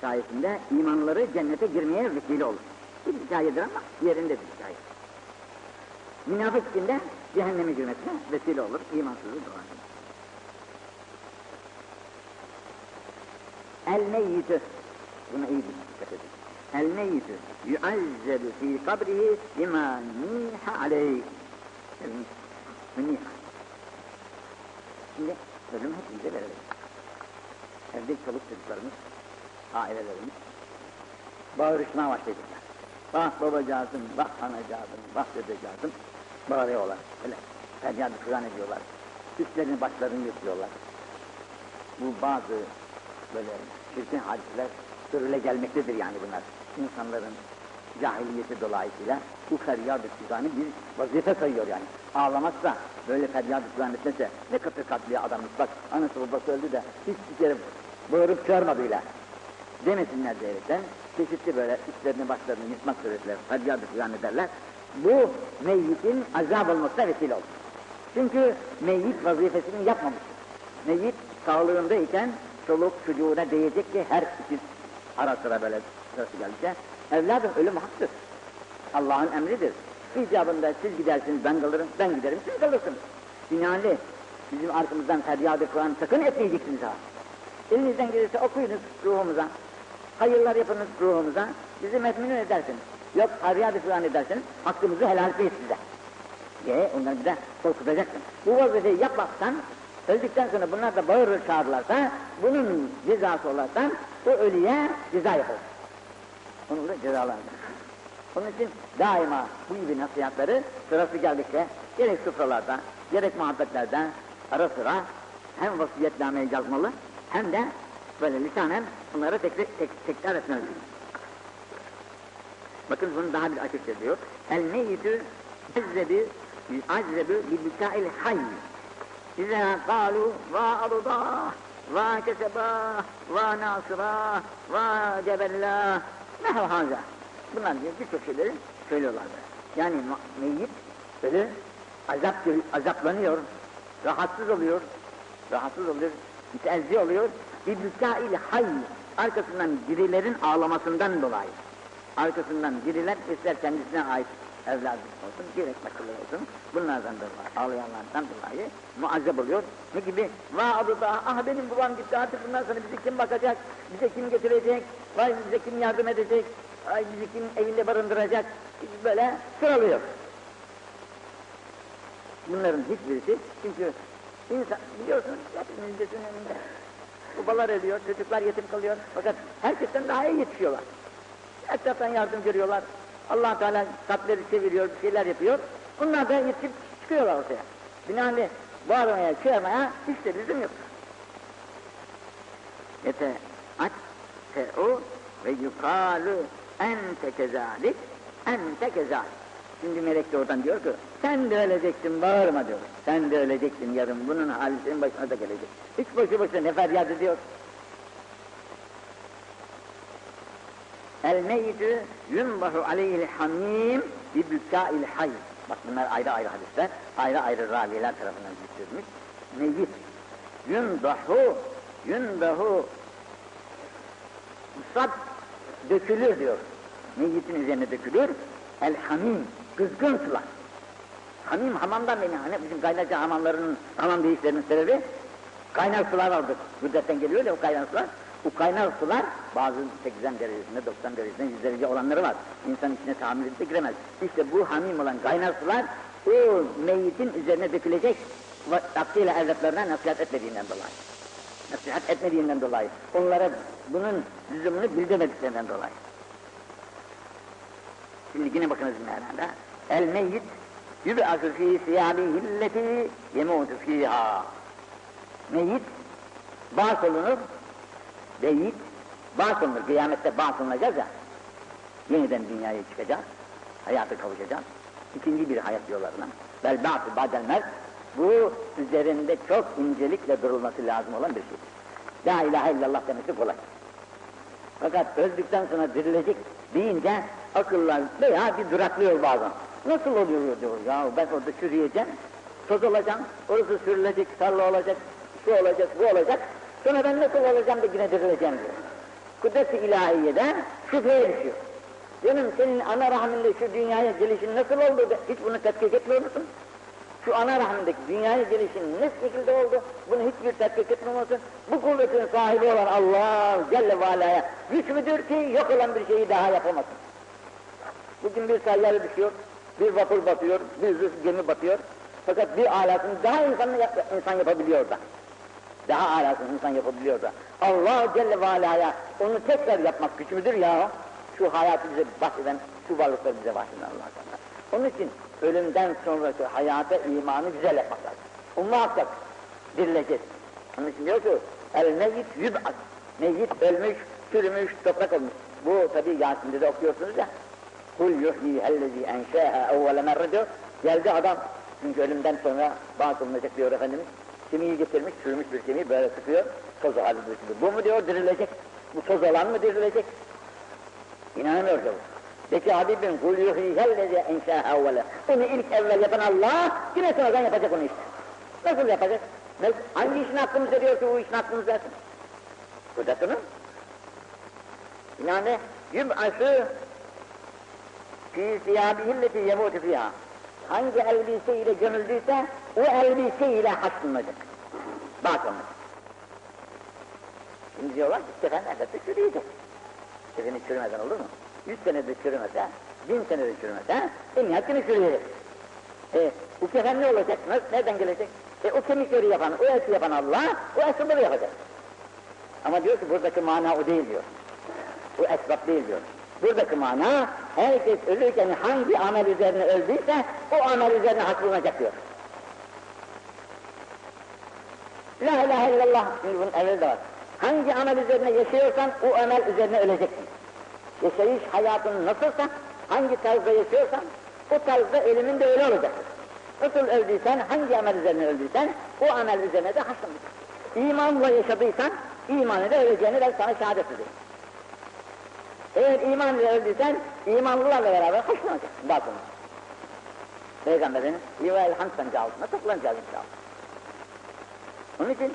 sayesinde imanları cennete girmeye vesile olur. Bir hikayedir ama yerinde bir hikaye. Münafık için de cehenneme girmesine vesile olur, imansızlığı doğar. El meyyitü, buna iyi bir dikkat edin. El meyyitü yuazzebu fi kabrihi lima niha aleyh. Niha. Şimdi ölüm hepimize verilir. Evde çoluk çocuklarımız, ailelerimiz bağırışmaya başlayacaklar. Bak babacağızım, bak anacağızım, bak dedecağızım bağırıyorlar. Öyle feryadı kıran ediyorlar. Üstlerini başlarını yırtıyorlar. Bu bazı böyle çirkin hadiseler sürüle gelmektedir yani bunlar. İnsanların cahiliyeti dolayısıyla bu feryat-ı bir vazife sayıyor yani. Ağlamazsa, böyle feryat-ı etmese ne katı katliye adammış. Bak anası babası öldü de hiç bir kere bağırıp çağırmadığıyla demesinler diyerekten çeşitli böyle üstlerini başlarını yırtmak suretiyle feryat-ı ederler. Bu meyyitin azap olmasına vesile olur. Çünkü meyyit vazifesini yapmamıştır. Meyyit sağlığındayken çoluk çocuğuna diyecek ki her iki ara sıra böyle sırası gelince, evladım ölüm haktır. Allah'ın emridir. İcabında siz gidersiniz ben kalırım, ben giderim siz kalırsınız. Binaenli bizim arkamızdan feryadı Kur'an sakın etmeyeceksiniz ha. Elinizden gelirse okuyunuz ruhumuza. Hayırlar yapınız ruhumuza. Bizi memnun edersiniz. Yok feryat-ı Kur'an ederseniz hakkımızı helal etmeyiz size. Diye onları bir de korkutacaksın. Bu vazifeyi yapmaktan öldükten sonra bunlar da bağırır çağırırlarsa bunun cezası olarsa o ölüye ceza yapılır. Onu da cezalandırır. Onun için daima bu gibi nasihatları sırası geldikçe gerek sofralarda, gerek muhabbetlerde ara sıra hem vasiyetnameye yazmalı hem de böyle lisanen bunları tekrar, tek, tekrar etmelidir. Bakın bunu daha bir açıkça diyor. El meyyitü azzebi azzebi bi bikail hayy. Vâ kesebâh vâ nâsırâh vâ cebellâh nehav hâzâ. Bunlar diye birçok şeyleri söylüyorlar. Yani meyyit böyle azap, azaplanıyor, rahatsız oluyor, rahatsız oluyor, müteezzi oluyor. Bir bikail hayy arkasından dirilerin ağlamasından dolayı arkasından diriler ister kendisine ait evladı olsun, direkt bakılı olsun, bunlardan dolayı, ağlayanlardan dolayı muazzeb oluyor. Ne gibi? Vaadu da, ah benim babam gitti artık bundan sonra bizi kim bakacak, bize kim getirecek, vay bize kim yardım edecek, ay bizi kim evinde barındıracak, böyle sıralıyor. Bunların hiçbirisi, çünkü insan, biliyorsunuz hepimizin önünde, babalar ölüyor, çocuklar yetim kalıyor, fakat herkesten daha iyi yetişiyorlar. Etraftan yardım görüyorlar. Allah Teala kalpleri çeviriyor, bir şeyler yapıyor. Bunlar da yetişip çıkıyorlar ortaya. Binaenli bağırmaya, çığırmaya hiç de lüzum yok. Yete at o ve yukalu ente kezalik ente kezalik. Şimdi melek de oradan diyor ki sen de öleceksin bağırma diyor. Sen de öleceksin yarın bunun hali senin başına da gelecek. Hiç boşu boşuna ne feryat ediyor. El meyyidü yunbahu aleyhil hamim bi bükâil hayy. Bak bunlar ayrı ayrı hadisler, ayrı ayrı raviler tarafından zikredilmiş. Meyyit. Yundahu, yundahu sab dökülür diyor. Meyyitin üzerine dökülür. El hamim, kızgın sular. Hamim hamamdan beni, hani bizim kaynakçı hamamlarının, hamam deyişlerinin sebebi kaynar sular vardır. Gürdetten geliyor ya o kaynar sular. Bu kaynar sular bazı 80 derecesinde, 90 derecesinde, 100 derece olanları var. İnsan içine tahammül edip giremez. İşte bu hamim olan kaynar sular o meyyitin üzerine dökülecek aklıyla evlatlarına nasihat etmediğinden dolayı. Nasihat etmediğinden dolayı. Onlara bunun lüzumunu bildirmediklerinden dolayı. Şimdi yine bakınız mealada. El meyyit yüb'atü fî siyâbihilleti yemûtü fîhâ. Meyyit bağ olunur, Beyit, batındır, kıyamette batınlayacağız ya, yeniden dünyaya çıkacağız, hayata kavuşacağız. İkinci bir hayat yollarına. Bel ba'tı ba'del mert, bu üzerinde çok incelikle durulması lazım olan bir şey. La ilahe illallah demesi kolay. Fakat öldükten sonra dirilecek deyince akıllar veya bir duraklıyor bazen. Nasıl oluyor diyor ya ben orada çürüyeceğim, toz olacağım, orası sürülecek, tarla olacak, şu olacak, bu olacak. Sonra ben nasıl olacağım da yine dirileceğim diyor. Kudret-i ilahiyede şüpheye düşüyor. Canım senin ana rahminde şu dünyaya gelişin nasıl oldu da hiç bunu tetkik etmiyor musun? Şu ana rahmindeki dünyaya gelişin ne şekilde oldu? Bunu hiçbir tetkik etmemesin. Bu kuvvetin sahibi olan Allah Celle ve Ala'ya güç müdür ki yok olan bir şeyi daha yapamasın. Bugün bir sayyare düşüyor, bir vapur batıyor, bir gemi batıyor. Fakat bir alatını daha insan, insan yapabiliyor da daha alasını insan yapabiliyor da Allah Celle ve Ala'ya onu tekrar yapmak güç müdür ya? Şu hayatı bize bahseden, şu varlıkları bize bahseden Allah Teala. Onun için ölümden sonraki hayata imanı güzel yapmak lazım. O muhakkak dirileceğiz. Onun için diyor ki, el meyyit yüb'at. Meyyit ölmüş, çürümüş, toprak olmuş. Bu tabi Yasin'de de okuyorsunuz ya. Kul yuhyi hellezi enşâhe evvele merre diyor. Geldi adam, çünkü ölümden sonra bağ olunacak diyor Efendimiz kemiği getirmiş, çürümüş bir kemiği böyle sıkıyor, toz halinde dökülüyor. Bu mu diyor dirilecek, bu toz olan mı dirilecek? İnanamıyor diyor. Peki Habibim, kul yuhihellezi enşâ evvele. Onu ilk evvel yapan Allah, yine yapacak onu işte. Nasıl yapacak? Nasıl? Hangi işin aklımıza diyor ki bu işin aklımıza versin? Kudretinin. Yani yub'ası fi siyabihilleti yemutu fiha. Hangi elbise ile gömüldüyse o elbise ile haşlanacak. Bakılmış. Şimdi diyorlar ki kefen elbette çürüyecek. Kefeni çürümeden olur mu? Yüz senedir çürümese, bin senedir çürümese, en nihayetini çürüyecek. E, bu kefen ne olacak? Nereden gelecek? E, o kemikleri yapan, o eti yapan Allah, o esbabı yapacak. Ama diyor ki buradaki mana o değil diyor. Bu esbab değil diyor. Buradaki mana, herkes ölürken hangi amel üzerine öldüyse, o amel üzerine hasılınacak diyor. La ilahe illallah, bunun evveli de var. Hangi amel üzerine yaşıyorsan, o amel üzerine öleceksin. Yaşayış hayatın nasılsa, hangi tarzda yaşıyorsan, o tarzda ölümün de öyle olacaktır. Nasıl öldüysen, hangi amel üzerine öldüysen, o amel üzerine de haşlanacaksın. İmanla yaşadıysan, imanıyla öleceğini ben sana şehadet edeyim. Eğer imanla öldüysen, imanlılarla beraber haşlanacaksın batını. Peygamberin İvel Hamd sancı altında toplanacağız inşallah. Onun için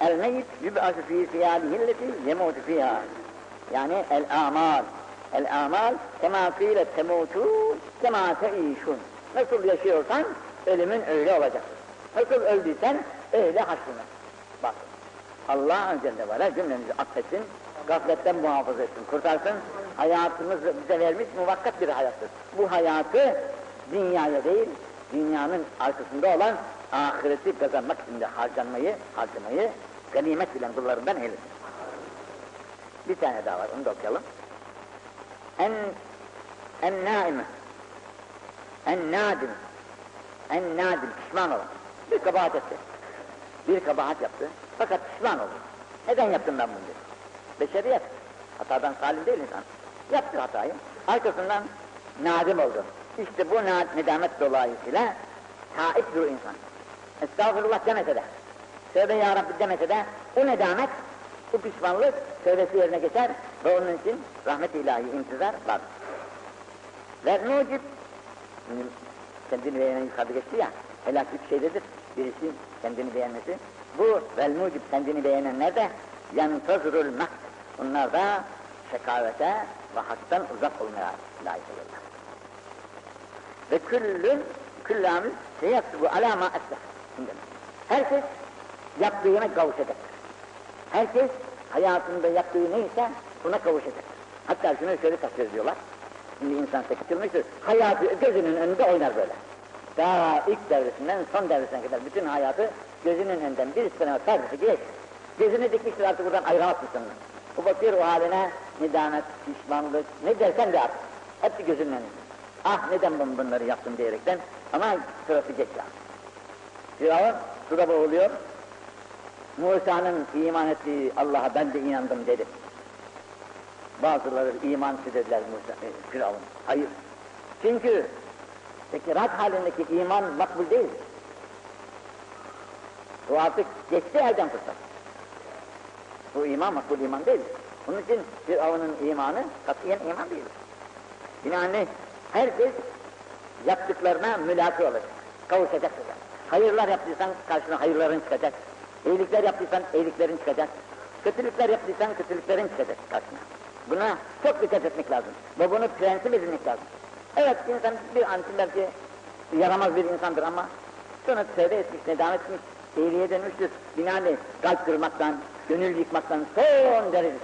el meyyit yub'ası fî siyâlihilleti yemûtu fîhâ. Yani el amal. El amal kemâ kîle temûtû kemâ teîşûn. Nasıl yaşıyorsan ölümün öyle olacaktır. Nasıl öldüysen öyle haşrına. Bak Allah Celle ve Ala cümlemizi affetsin, gafletten muhafaza etsin, kurtarsın. Hayatımızı bize vermiş muvakkat bir hayattır. Bu hayatı dünyaya değil, dünyanın arkasında olan ahireti kazanmak için de harcanmayı, harcamayı ganimet bilen kullarından eylesin. Bir tane daha var, onu da okuyalım. En, en naime, en nadim, en nadim, pişman olan. Bir kabahat etti. Bir kabahat yaptı, fakat pişman oldu. Neden yaptım ben bunu dedi. Beşeriyet, hatadan salim değil insan. Yaptı hatayı, arkasından nadim oldu. İşte bu nedamet dolayısıyla taip bir insan. Estağfurullah demese de, tövbe ya Rabbi demese de, o nedamet, bu pişmanlık tövbesi yerine geçer ve onun için rahmet ilahi intizar var. Ve mucib, kendini beğenen yukarıda geçti ya, helak üç şeydedir. Birisi kendini beğenmesi. Bu vel mucib kendini beğenenler de yantazırul mak. Onlar da şekavete ve haktan uzak olmaya layık olurlar. Ve küllün, küllü amil seyaksubu alâ mâ Herkes yaptığına kavuşacaktır. Herkes hayatında yaptığı neyse buna kavuşacaktır. Hatta şunu şöyle tasvir ediyorlar. Şimdi insan sektirmiştir, hayatı gözünün önünde oynar böyle. Daha ilk devresinden son devresine kadar bütün hayatı gözünün önünden bir sene sadece geç. Gözünü dikmiştir artık buradan ayıramaz mısın? Bu bakıyor o haline nedamet, pişmanlık, ne dersen de artık. Hepsi gözünün önünde. Ah neden bunları yaptım diyerekten ama sırası geç ya. Firavun suda boğuluyor. Musa'nın iman ettiği Allah'a ben de inandım dedi. Bazıları iman dediler Musa, e, Firavun. Hayır. Çünkü tekirat halindeki iman makbul değil. Bu artık geçti elden fırsat. Bu iman makbul iman değil. Onun için Firavun'un imanı katiyen iman değil. Binaenaleyh herkes yaptıklarına mülaki olacak, kavuşacak size. Hayırlar yaptıysan karşına hayırların çıkacak. İyilikler yaptıysan iyiliklerin çıkacak. Kötülükler yaptıysan kötülüklerin çıkacak karşına. Buna çok dikkat etmek lazım. Ve bunu prensip edinmek lazım. Evet insan bir an için belki yaramaz bir insandır ama sonra tövbe etmiş, nedamet etmiş, iyiliğe dönmüştür. Binaenaleyh kalp kırmaktan, gönül yıkmaktan son derece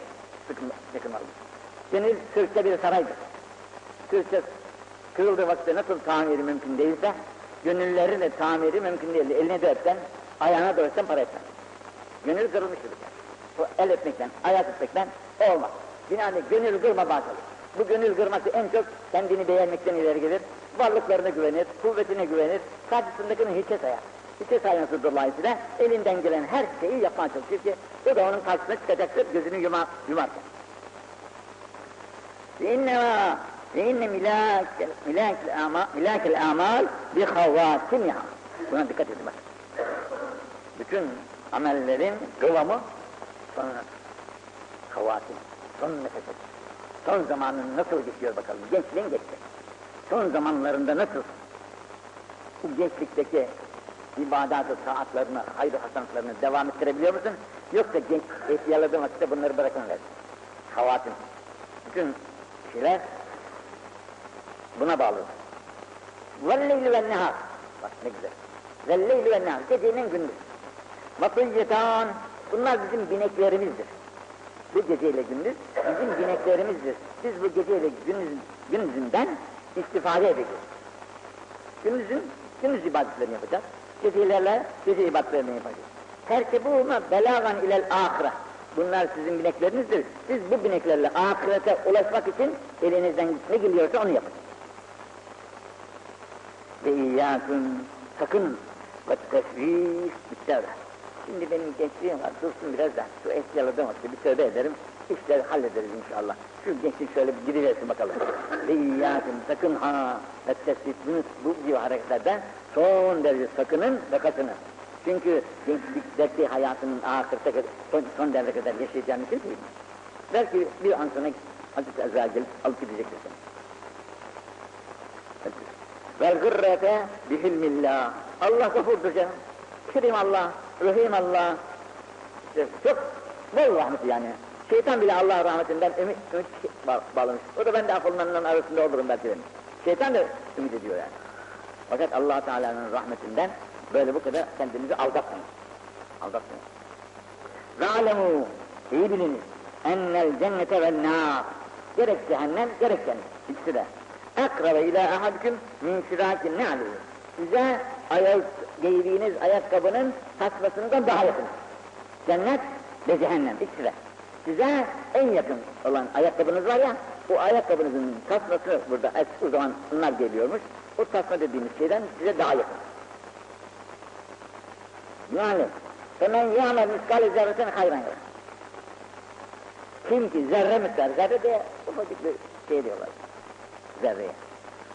sıkılmalıdır. Gönül Türkçe bir saraydır. Türkçe kırıldığı vakitte nasıl tamiri mümkün değilse, gönülleri de tamiri mümkün değil. Eline de öpten, ayağına da öpten para etsen. Gönül kırılmıştır. Bu el öpmekten, ayak öpmekten olmaz. Binaenaleyh gönül kırma bakalım. Bu gönül kırması en çok kendini beğenmekten ileri gelir. Varlıklarına güvenir, kuvvetine güvenir, karşısındakini hiçe sayar. Hiçe sayması dolayısıyla elinden gelen her şeyi yapmaya çalışır ki o da onun karşısına çıkacaktır gözünü yuma, yumarken. İnne milâkel, milâkel, ama, milâkel amal bi havâsimiha. Buna dikkat edin bak. Bütün amellerin kıvamı sonra havatim, son nefesi. Son zamanın nasıl geçiyor bakalım, gençliğin geçti. Son zamanlarında nasıl bu gençlikteki ibadat-ı taatlarını, hayır hasanatlarını devam ettirebiliyor musun? Yoksa genç ihtiyaladığım vakitte bunları bırakın ver. Havatin. Bütün şeyler buna bağlı. Velleyli ve nehar. Bak ne güzel. Velleyli ve nehar. Gecenin gündüz. Vatıyyetan. Bunlar bizim bineklerimizdir. Bu geceyle gündüz bizim bineklerimizdir. Biz bu geceyle gündüz, gündüzünden istifade edeceğiz. Gündüzün gündüz ibadetlerini yapacağız. Gecelerle gece ibadetlerini yapacağız. Terkebûme belâgan ilel âhire. Bunlar sizin bineklerinizdir. Siz bu bineklerle ahirete ulaşmak için elinizden ne geliyorsa onu yapın. Ve iyyâküm sakın ve tesbih bitter. Şimdi benim gençliğim var, dursun biraz da şu ehtiyaladığım vakti bir tövbe ederim, işleri hallederiz inşallah. Şu gençlik şöyle bir gidiversin bakalım. Ve iyyâküm sakın ha ve tesbih bunu bu gibi hareketlerden son derece sakının ve kaçının. Çünkü gençlikteki hayatının ahirete kadar, son, son derece kadar yaşayacağını kim bilir? Belki bir an sonra Hazreti Ezra gelip alıp gidecektir seni. Vel gırrete bihilmillah. Allah gafurdur canım. Kerim Allah, Rahim Allah. İşte çok bol rahmeti yani. Şeytan bile Allah rahmetinden ümit, ümit ba bağlamış. O da ben de affolunanların arasında olurum belki benim. Şeytan da ümit ediyor yani. Fakat allah Teala'nın rahmetinden böyle bu kadar kendinizi aldatmayın. Aldatmayın. Ve alemu, iyi biliniz. Ennel cennete ve nâr. Gerek cehennem, gerek cennet. İkisi de. Ekrave ila ahadikum min şirakin ne aleyhi. Size ayak, giydiğiniz ayakkabının tasmasından daha yakın. Cennet ve cehennem ikisi. Size en yakın olan ayakkabınız var ya, o ayakkabınızın tasması burada o zaman bunlar geliyormuş. O tasma dediğimiz şeyden size daha yakın. Yani hemen yâmel miskal zerreten hayran yarar. Kim ki zerre miktar, zerre de ufacık bir şey diyorlar. Zerreye.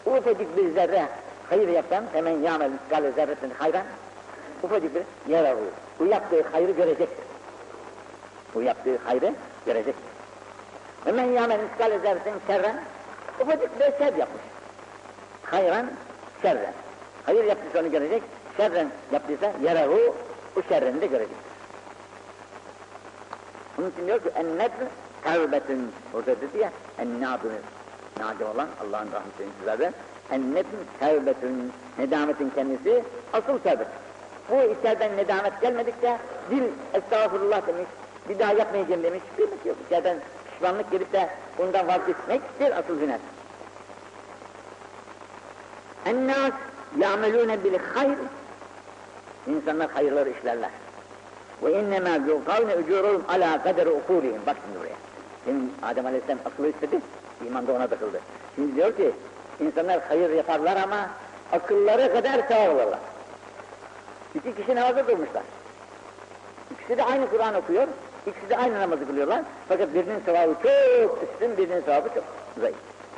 Ufacık bir zerre hayır yapan hemen yâmel miskal zerreten hayran. Ufacık bir yarar olur. Bu yaptığı hayrı görecektir. Bu yaptığı hayrı görecektir. Hemen yâmel miskal zerreten şerren. Ufacık bir şer yapmış. Hayran, şerren. Hayır yaptıysa onu görecek, şerren yaptıysa yarahu, o şerreni de görecektir. Onun için diyor ki ennedr tevbetün orada dedi ya ennâdü nadim olan Allah'ın rahmetinin sizlerden ennedr tevbetün nedametin kendisi asıl tevbet. Bu içeriden nedamet gelmedikçe dil estağfurullah demiş, bir daha yapmayacağım demiş, bir şey yok. İçeriden pişmanlık gelip de bundan vazgeçmektir asıl günah. Ennâs ya'melûne bil hayr İnsanlar hayırları işlerler. Ve innemâ yukavne ucurum ala kaderi ukulihim. Bak şimdi buraya. Şimdi Adem Aleyhisselam akıllı istedi, iman da ona takıldı. Şimdi diyor ki, insanlar hayır yaparlar ama akılları kadar sevap alırlar. İki kişi namaza durmuşlar. İkisi de aynı Kur'an okuyor, ikisi de aynı namazı kılıyorlar. Fakat birinin sevabı çok üstün, birinin sevabı çok zayıf.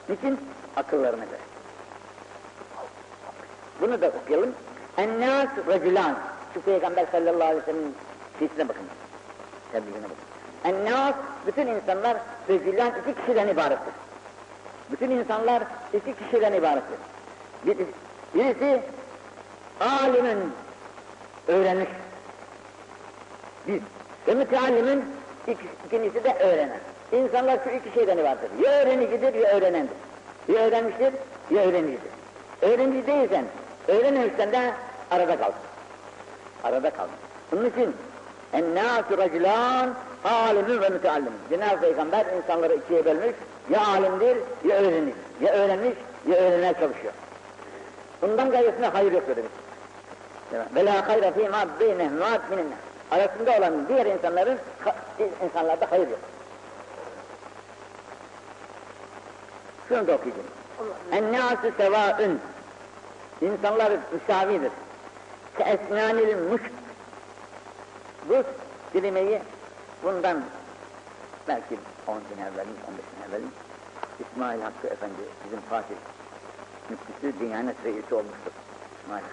Niçin? Akıllarına göre. Bunu da okuyalım. Ennâs recülân. Şu Peygamber sallallahu aleyhi ve sellem'in sesine bakın. Tebliğine bakın. Ennâs, bütün insanlar recülân iki kişiden ibarettir. Bütün insanlar iki kişiden ibarettir. Bir, birisi alimin öğrenmiş. Bir. Ve müteallimin ikincisi de öğrenen. İnsanlar şu iki şeyden ibarettir. Ya öğrenicidir ya öğrenendir. Ya öğrenmiştir ya öğrenicidir. Öğrenci değilsen, öğrenemişsen de arada kal. Arada kal. Bunun için ennâsü racülân alimin ve müteallim. Cenab-ı Peygamber insanları ikiye bölmüş. Ya alimdir ya öğrenir. Ya öğrenmiş ya öğrenmeye çalışıyor. Bundan gayrısına hayır yok demiş. Ve la hayra fîmâ beynehmâ mininne. Arasında olan diğer insanların insanlarda hayır yok. Şunu da okuyacağım. Ennâsü sevâün. İnsanlar müsavidir. Ke esnânil. Bu kelimeyi bundan belki 10 sene evvel, 15 sene evvel İsmail Hakkı Efendi bizim Fatih müftüsü Diyanet Reisi olmuştur. İsmail.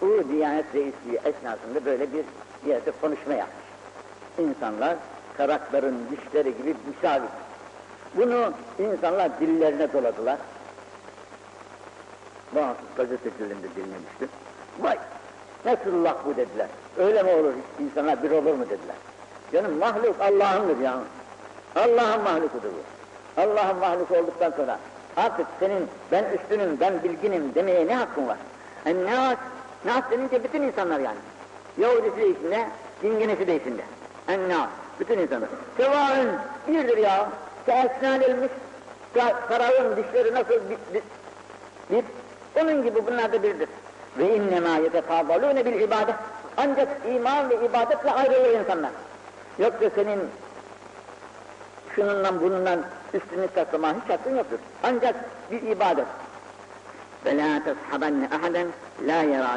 Bu Diyanet Reisi esnasında böyle bir yerde konuşma yapmış. İnsanlar karakların dişleri gibi müsavit. Bunu insanlar dillerine doladılar. Bazı gazetecilerin de diline düştü. Vay! Nasıl laf bu dediler. Öyle mi olur insanlar bir olur mu dediler. Canım mahluk Allah'ındır ya. Allah'ın mahlukudur bu. Allah'ın mahluk olduktan sonra artık senin ben üstünüm, ben bilginim demeye ne hakkın var? Yani nas, nas denince bütün insanlar yani. Yahudisi de içinde, dinginesi de içinde. Ennas, bütün insanlar. Sevaın birdir ya. Teesnâ elmiş, sarayın dişleri nasıl bir, bir, bir, onun gibi bunlar da birdir. Ve innemâ yetefâdalûne bil ibadet. Ancak iman ve ibadetle ayrılır insanlar. Yoksa senin şununla bununla üstünlük taslama hiç hakkın yoktur. Ancak bir ibadet. La tashabanne ahaden la yara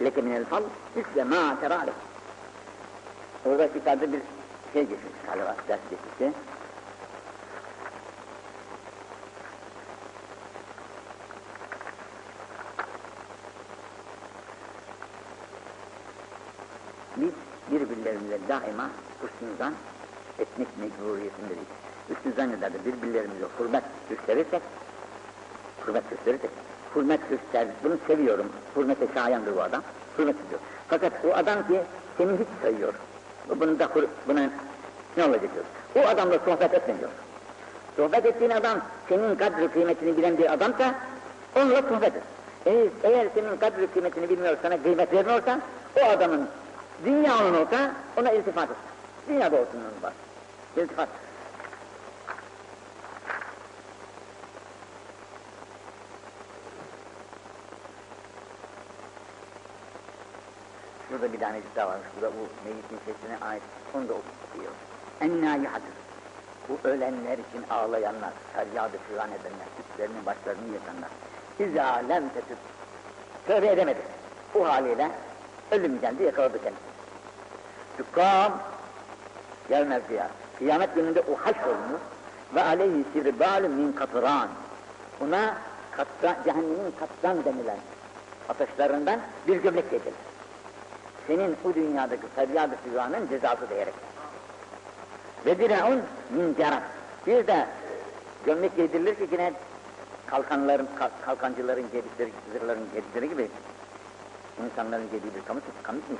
leke minel fal misle ma tera lek. Orada yukarıda bir şey geçmiş galiba, ders geçmişti. Biz birbirlerimize daima husnuzan etmek mecburiyetindeyiz. Hüsnü zannederdi birbirlerimize hürmet gösterirsek, hürmet gösterirsek, hürmet göster, bunu seviyorum, hürmete şayandır bu adam, hürmet ediyor. Fakat o adam ki seni hiç sayıyor, bunu da buna ne olacak diyor. O adamla sohbet etme diyor. Sohbet ettiğin adam senin kadri kıymetini bilen bir adamsa onunla sohbet et. Eğer, eğer senin kadri kıymetini bilmiyor, sana kıymet vermiyorsa o adamın dünya onun olsa ona iltifat et. Dünyada olsun onun var. İltifat. Şurada bir tanecik daha varmış. Burada bu meyyitin sesine ait. Onu da okuyor. Enna yuhadır. Bu ölenler için ağlayanlar, feryadı filan edenler, üstlerini başlarını yakanlar. İzâ lem tetüb. Tövbe edemedi. Bu haliyle ölüm geldi yakaladı kendisini. Tükam gelmez ya. Kıyamet gününde o haş olunur ve aleyhi sirbalü min katran. Buna katran, cehennemin katran denilen ateşlerinden bir gömlek getirir. Senin bu dünyadaki feryat-ı figanın cezası diyerek. Ve dira'un min cerat. Bir de gömlek giydirilir ki yine kalkanların, kalkancıların giydikleri, zırhların giydikleri gibi insanların giydiği bir kamış, kamış mı?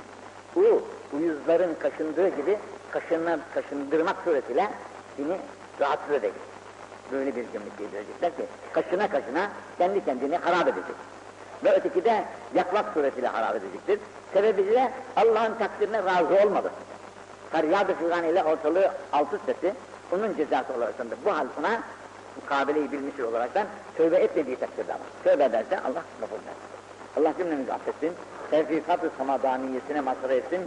Bu uyuzların kaşındığı gibi kaşınma, kaşındırmak suretiyle seni rahatsız edecek. Böyle bir gömlek giydirecekler ki kaşına kaşına kendi kendini harap edecek. Ve öteki de yakmak suretiyle harap edecektir. Sebebi de Allah'ın takdirine razı olmadı. Feryad-ı figan ile ortalığı alt üst etti. Onun cezası olarak bu hal buna mukabeleyi bilmiş olaraktan tövbe etmediği takdirde ama. Tövbe ederse Allah lafı der. Allah cümlemizi affetsin. Tevfikat-ı samadaniyesine mazhar etsin.